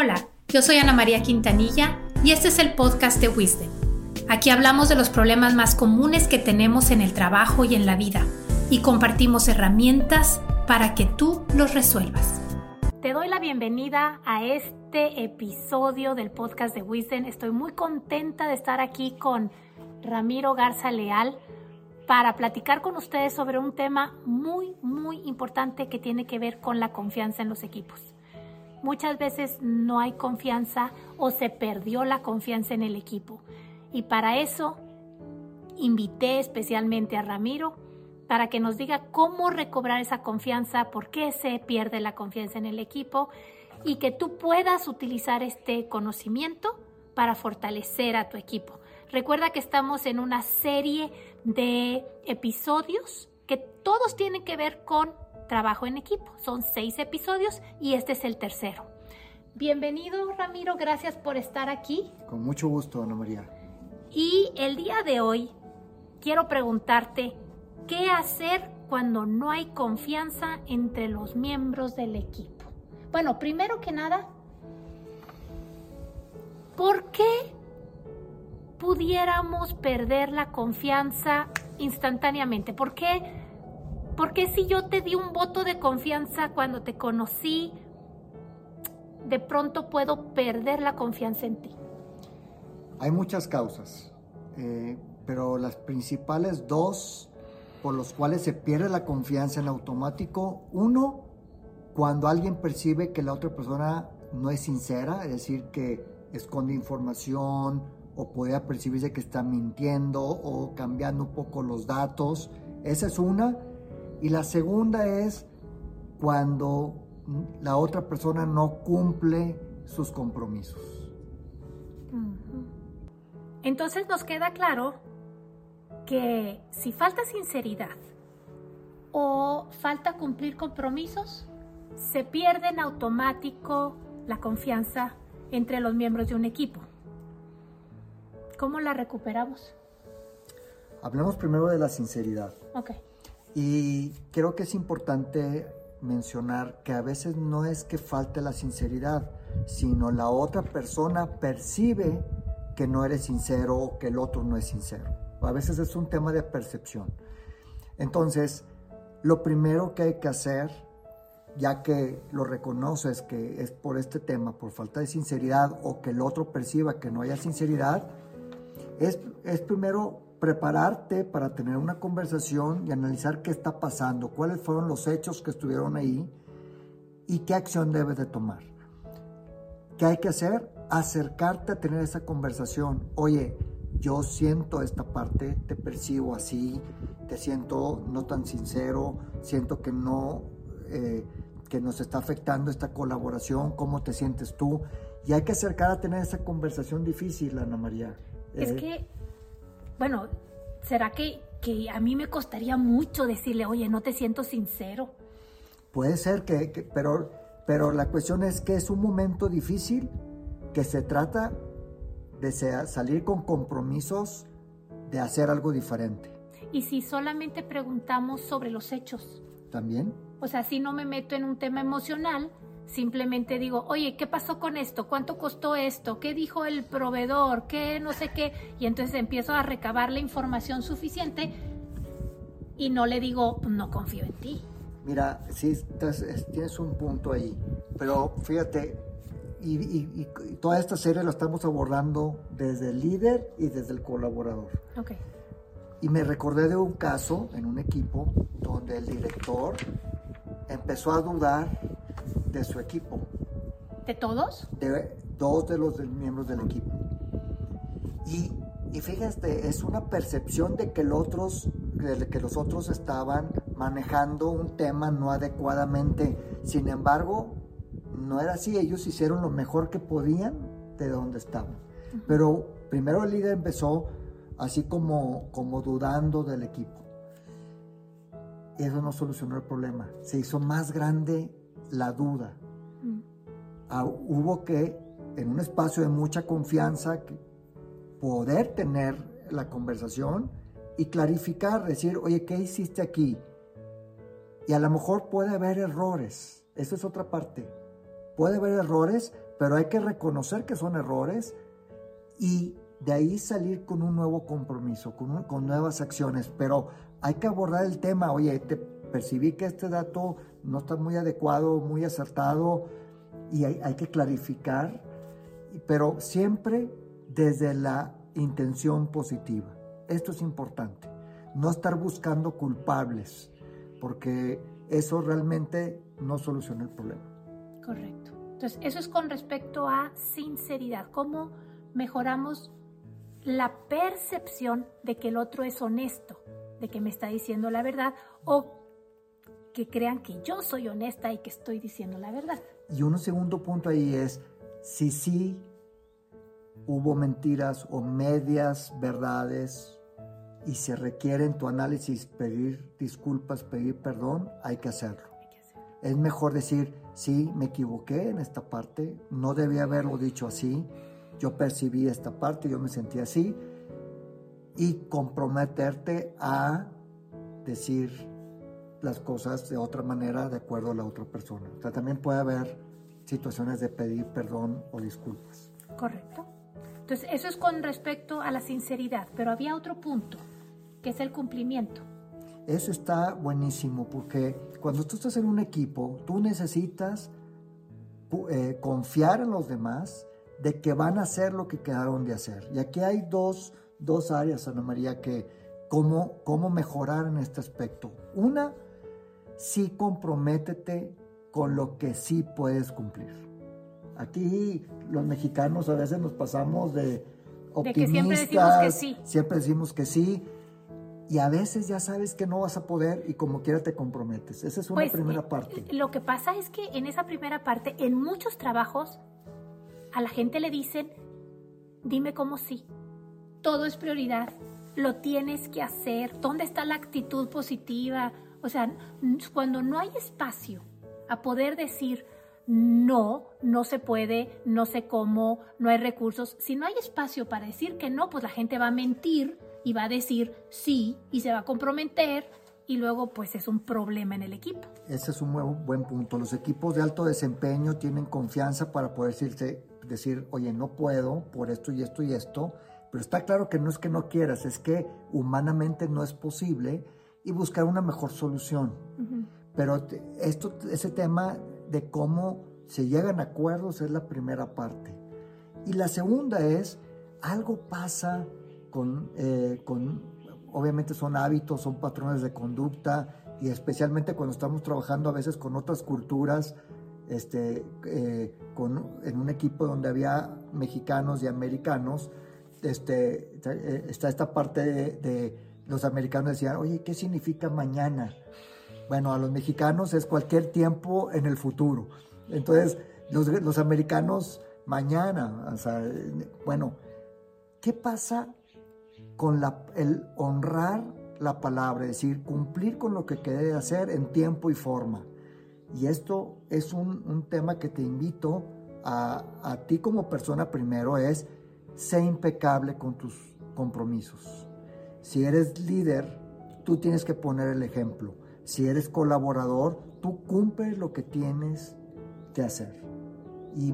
Hola, yo soy Ana María Quintanilla y este es el podcast de Wisdom. Aquí hablamos de los problemas más comunes que tenemos en el trabajo y en la vida y compartimos herramientas para que tú los resuelvas. Te doy la bienvenida a este episodio del podcast de Wisdom. Estoy muy contenta de estar aquí con Ramiro Garza Leal para platicar con ustedes sobre un tema muy, muy importante que tiene que ver con la confianza en los equipos. Muchas veces no hay confianza o se perdió la confianza en el equipo. Y para eso invité especialmente a Ramiro para que nos diga cómo recobrar esa confianza, por qué se pierde la confianza en el equipo y que tú puedas utilizar este conocimiento para fortalecer a tu equipo. Recuerda que estamos en una serie de episodios que todos tienen que ver con trabajo en equipo. Son seis episodios y este es el tercero. Bienvenido Ramiro, gracias por estar aquí. Con mucho gusto, Ana María. Y el día de hoy quiero preguntarte, ¿qué hacer cuando no hay confianza entre los miembros del equipo? Bueno, primero que nada, ¿por qué pudiéramos perder la confianza instantáneamente? ¿Por qué ¿Por qué si yo te di un voto de confianza cuando te conocí, de pronto puedo perder la confianza en ti? Hay muchas causas, eh, pero las principales dos por los cuales se pierde la confianza en automático, uno, cuando alguien percibe que la otra persona no es sincera, es decir, que esconde información o puede percibirse que está mintiendo o cambiando un poco los datos, esa es una. Y la segunda es cuando la otra persona no cumple sus compromisos. Entonces nos queda claro que si falta sinceridad o falta cumplir compromisos, se pierde en automático la confianza entre los miembros de un equipo. ¿Cómo la recuperamos? Hablemos primero de la sinceridad. Ok. Y creo que es importante mencionar que a veces no es que falte la sinceridad, sino la otra persona percibe que no eres sincero o que el otro no es sincero. A veces es un tema de percepción. Entonces, lo primero que hay que hacer, ya que lo reconoces que es por este tema, por falta de sinceridad o que el otro perciba que no haya sinceridad, es, es primero prepararte para tener una conversación y analizar qué está pasando, cuáles fueron los hechos que estuvieron ahí y qué acción debes de tomar. ¿Qué hay que hacer? Acercarte a tener esa conversación. Oye, yo siento esta parte, te percibo así, te siento no tan sincero, siento que no, eh, que nos está afectando esta colaboración, ¿cómo te sientes tú? Y hay que acercar a tener esa conversación difícil, Ana María. Es eh, que bueno, ¿será que, que a mí me costaría mucho decirle, oye, no te siento sincero? Puede ser que, pero, pero la cuestión es que es un momento difícil que se trata de salir con compromisos de hacer algo diferente. ¿Y si solamente preguntamos sobre los hechos? También. O sea, si no me meto en un tema emocional, Simplemente digo, oye, ¿qué pasó con esto? ¿Cuánto costó esto? ¿Qué dijo el proveedor? ¿Qué no sé qué? Y entonces empiezo a recabar la información suficiente y no le digo, no confío en ti. Mira, sí, tienes un punto ahí, pero fíjate, y, toda esta serie la estamos abordando desde el líder y desde el colaborador. Ok. Y me recordé de un caso en un equipo donde el director empezó a dudar de su equipo. ¿De todos? De dos de los miembros del equipo. Y, y fíjate, es una percepción de que, los otros, de que los otros estaban manejando un tema no adecuadamente. Sin embargo, no era así. Ellos hicieron lo mejor que podían de donde estaban. Pero primero el líder empezó así como, como dudando del equipo. Eso no solucionó el problema. Se hizo más grande la duda. Mm. Ah, hubo que, en un espacio de mucha confianza, poder tener la conversación y clarificar, decir, oye, ¿qué hiciste aquí? Y a lo mejor puede haber errores, eso es otra parte. Puede haber errores, pero hay que reconocer que son errores y de ahí salir con un nuevo compromiso, con, con nuevas acciones, pero hay que abordar el tema, oye, te percibí que este dato no está muy adecuado, muy acertado, y hay, hay que clarificar, pero siempre desde la intención positiva. Esto es importante, no estar buscando culpables, porque eso realmente no soluciona el problema. Correcto. Entonces, eso es con respecto a sinceridad, cómo mejoramos la percepción de que el otro es honesto, de que me está diciendo la verdad o que crean que yo soy honesta y que estoy diciendo la verdad. Y un segundo punto ahí es, si sí hubo mentiras o medias verdades y se requiere en tu análisis pedir disculpas, pedir perdón, hay que hacerlo. Es mejor decir, sí, me equivoqué en esta parte, no debía haberlo dicho así, yo percibí esta parte, yo me sentí así, y comprometerte a decir las cosas de otra manera de acuerdo a la otra persona. O sea, también puede haber situaciones de pedir perdón o disculpas. Correcto. Entonces, eso es con respecto a la sinceridad, pero había otro punto, que es el cumplimiento. Eso está buenísimo porque cuando tú estás en un equipo, tú necesitas eh, confiar en los demás de que van a hacer lo que quedaron de hacer. Y aquí hay dos dos áreas, Ana María, que cómo, cómo mejorar en este aspecto. Una, sí comprométete con lo que sí puedes cumplir. Aquí los mexicanos a veces nos pasamos de optimistas, siempre decimos que sí. Siempre decimos que sí. Y a veces ya sabes que no vas a poder y como quiera te comprometes. Esa es una pues, primera eh, parte. Lo que pasa es que en esa primera parte, en muchos trabajos, a la gente le dicen, dime cómo sí todo es prioridad, lo tienes que hacer, ¿dónde está la actitud positiva? O sea, cuando no hay espacio a poder decir, no, no se puede, no sé cómo, no hay recursos. Si no hay espacio para decir que no, pues la gente va a mentir y va a decir sí y se va a comprometer y luego pues es un problema en el equipo. Ese es un buen, buen punto. Los equipos de alto desempeño tienen confianza para poder decirse, decir, oye, no puedo por esto y esto y esto pero está claro que no es que no quieras, es que humanamente no es posible y buscar una mejor solución. Pero esto, ese tema de cómo se llegan a acuerdos es la primera parte. Y la segunda es, algo pasa con, eh, con, obviamente son hábitos, son patrones de conducta, y especialmente cuando estamos trabajando a veces con otras culturas, este, eh, con, en un equipo donde había mexicanos y americanos, este, eh, está esta parte de, los americanos decían, oye, ¿qué significa mañana? Bueno, a los mexicanos es cualquier tiempo en el futuro. Entonces, los, americanos mañana, bueno, ¿qué pasa con el honrar la palabra, es decir, cumplir con lo que quede hacer en tiempo y forma? Y esto es un, un tema que te invito a, a ti como persona primero, es sé impecable con tus compromisos. Si eres líder, tú tienes que poner el ejemplo. Si eres colaborador, tú cumples lo que tienes que hacer. Y,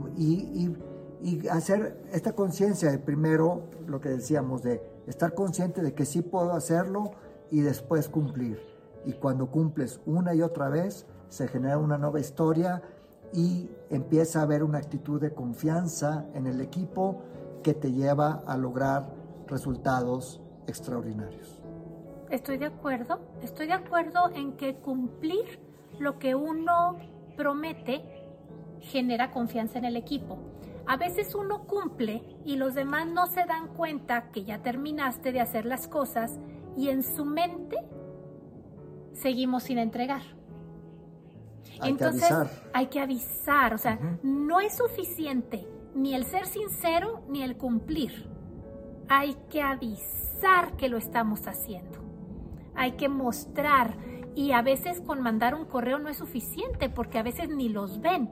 y hacer esta conciencia de primero, lo que decíamos, de estar consciente de que sí puedo hacerlo y después cumplir. Y cuando cumples una y otra vez, se genera una nueva historia y empieza a haber una actitud de confianza en el equipo que te lleva a lograr resultados extraordinarios. Estoy de acuerdo, estoy de acuerdo en que cumplir lo que uno promete genera confianza en el equipo. A veces uno cumple y los demás no se dan cuenta que ya terminaste de hacer las cosas y en su mente seguimos sin entregar. Hay Entonces que avisar. hay que avisar, o sea, no es suficiente ni el ser sincero ni el cumplir. Hay que avisar que lo estamos haciendo. Hay que mostrar y a veces con mandar un correo no es suficiente porque a veces ni los ven.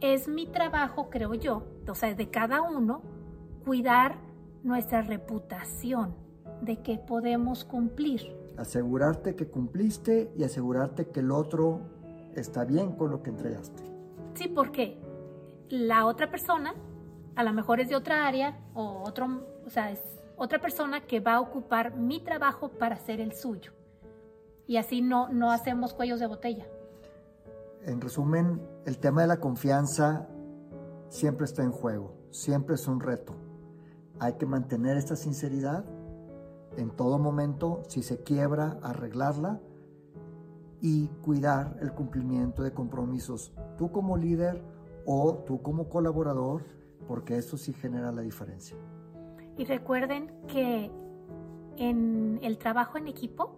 Es mi trabajo, creo yo, o sea, de cada uno, cuidar nuestra reputación, de que podemos cumplir. Asegurarte que cumpliste y asegurarte que el otro está bien con lo que entregaste. Sí, porque la otra persona, a lo mejor es de otra área o otro, o sea, es otra persona que va a ocupar mi trabajo para hacer el suyo. Y así no, no hacemos cuellos de botella. En resumen, el tema de la confianza siempre está en juego, siempre es un reto. Hay que mantener esta sinceridad en todo momento, si se quiebra, arreglarla y cuidar el cumplimiento de compromisos, tú como líder o tú como colaborador, porque eso sí genera la diferencia. Y recuerden que en el trabajo en equipo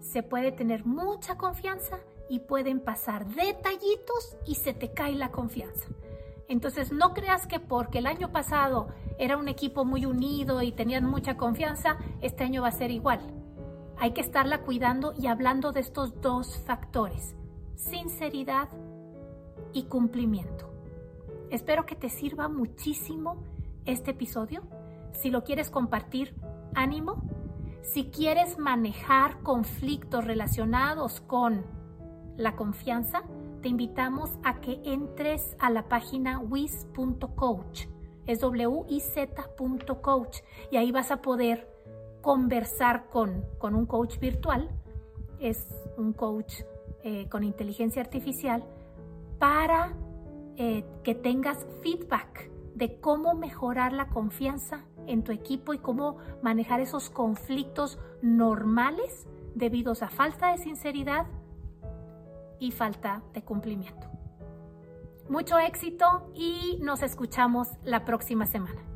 se puede tener mucha confianza y pueden pasar detallitos y se te cae la confianza. Entonces no creas que porque el año pasado era un equipo muy unido y tenían mucha confianza, este año va a ser igual. Hay que estarla cuidando y hablando de estos dos factores, sinceridad y cumplimiento. Espero que te sirva muchísimo este episodio. Si lo quieres compartir, ánimo. Si quieres manejar conflictos relacionados con la confianza, te invitamos a que entres a la página wiz.coach. Es wiz.coach y ahí vas a poder conversar con, con un coach virtual. Es un coach eh, con inteligencia artificial para eh, que tengas feedback de cómo mejorar la confianza en tu equipo y cómo manejar esos conflictos normales debidos a falta de sinceridad y falta de cumplimiento. Mucho éxito y nos escuchamos la próxima semana.